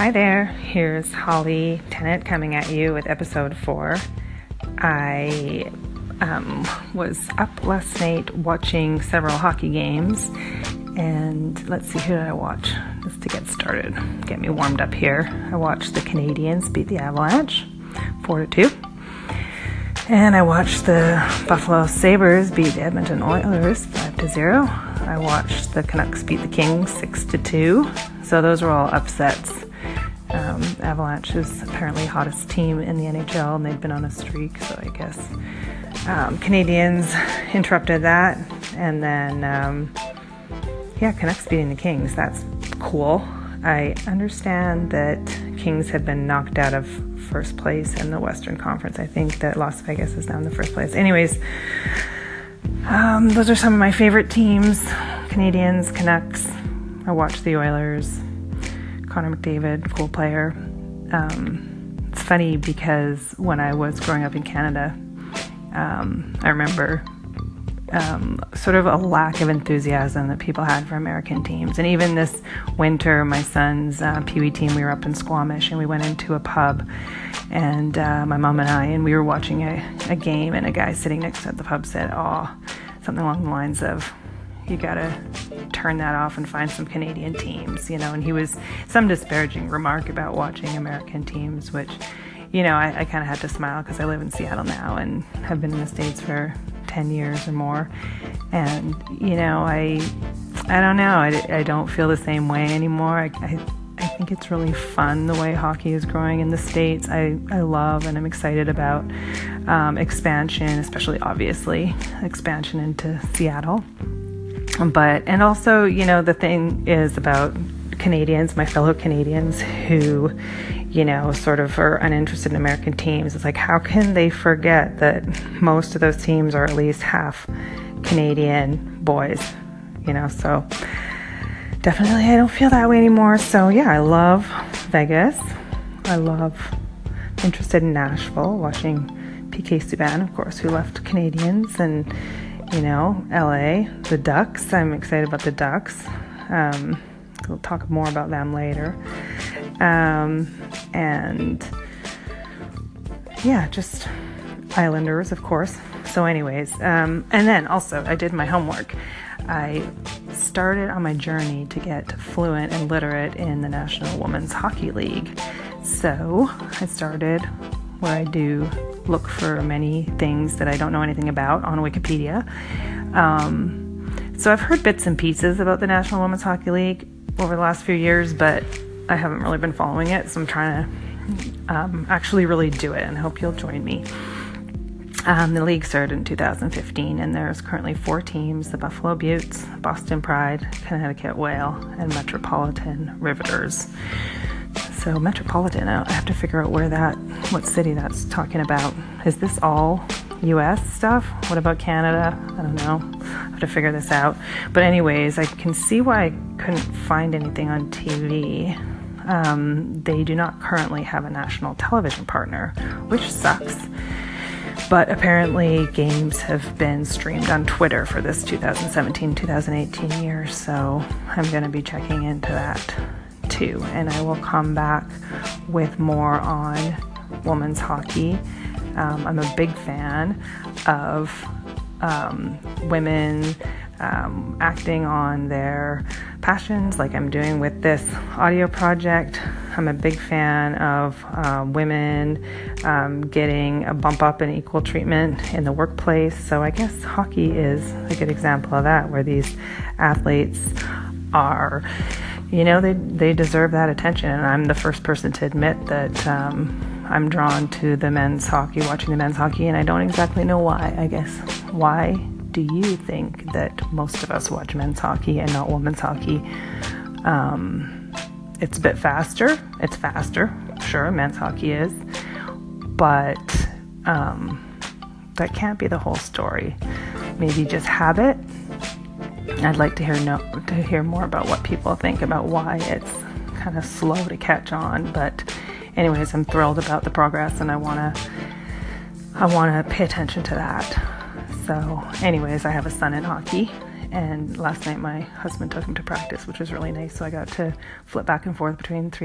Hi there, here's Holly Tennant coming at you with episode four. I um, was up last night watching several hockey games, and let's see who did I watch just to get started, get me warmed up here. I watched the Canadiens beat the Avalanche four to two, and I watched the Buffalo Sabres beat the Edmonton Oilers five to zero. I watched the Canucks beat the Kings six to two. So those were all upsets. Um, Avalanche is apparently hottest team in the NHL, and they've been on a streak. So I guess um, Canadiens interrupted that, and then um, yeah, Canucks beating the Kings. That's cool. I understand that Kings have been knocked out of first place in the Western Conference. I think that Las Vegas is now in the first place. Anyways, um, those are some of my favorite teams: Canadiens, Canucks. I watch the Oilers. Connor McDavid, cool player. Um, it's funny because when I was growing up in Canada, um, I remember um, sort of a lack of enthusiasm that people had for American teams. And even this winter, my son's uh, Pee Wee team, we were up in Squamish and we went into a pub, and uh, my mom and I, and we were watching a, a game, and a guy sitting next to the pub said, "Oh," something along the lines of, "You gotta turn that off and find some Canadian teams," you know. And he was some disparaging remark about watching American teams, which. You know, I, I kind of had to smile because I live in Seattle now and have been in the States for 10 years or more. And, you know, I, I don't know, I, I don't feel the same way anymore. I, I, I think it's really fun the way hockey is growing in the States. I, I love and I'm excited about um, expansion, especially obviously expansion into Seattle. But, and also, you know, the thing is about Canadians, my fellow Canadians who, you know, sort of are uninterested in American teams. It's like, how can they forget that most of those teams are at least half Canadian boys, you know? So definitely, I don't feel that way anymore. So yeah, I love Vegas. I love interested in Nashville, watching PK Subban, of course, who left Canadiens and you know, LA, the Ducks. I'm excited about the Ducks. Um, we'll talk more about them later. Um, and yeah, just Islanders, of course. So, anyways, um, and then also I did my homework. I started on my journey to get fluent and literate in the National Women's Hockey League. So, I started where I do look for many things that I don't know anything about on Wikipedia. Um, so, I've heard bits and pieces about the National Women's Hockey League over the last few years, but I haven't really been following it, so I'm trying to um, actually really do it and hope you'll join me. Um, the league started in 2015, and there's currently four teams the Buffalo Beauts, Boston Pride, Connecticut Whale, and Metropolitan Riveters. So, Metropolitan, I have to figure out where that, what city that's talking about. Is this all US stuff? What about Canada? I don't know. I have to figure this out. But, anyways, I can see why I couldn't find anything on TV. Um, they do not currently have a national television partner, which sucks. But apparently, games have been streamed on Twitter for this 2017 2018 year, so I'm going to be checking into that too. And I will come back with more on women's hockey. Um, I'm a big fan of um, women um, acting on their passions, like I'm doing with this audio project. I'm a big fan of uh, women um, getting a bump up in equal treatment in the workplace. So I guess hockey is a good example of that, where these athletes are, you know, they they deserve that attention. And I'm the first person to admit that. Um, I'm drawn to the men's hockey, watching the men's hockey, and I don't exactly know why. I guess why do you think that most of us watch men's hockey and not women's hockey? Um, it's a bit faster. It's faster, sure, men's hockey is, but um, that can't be the whole story. Maybe just habit. I'd like to hear no, to hear more about what people think about why it's kind of slow to catch on. But, anyways, I'm thrilled about the progress, and I wanna I wanna pay attention to that. So, anyways, I have a son in hockey, and last night my husband took him to practice, which was really nice. So I got to flip back and forth between three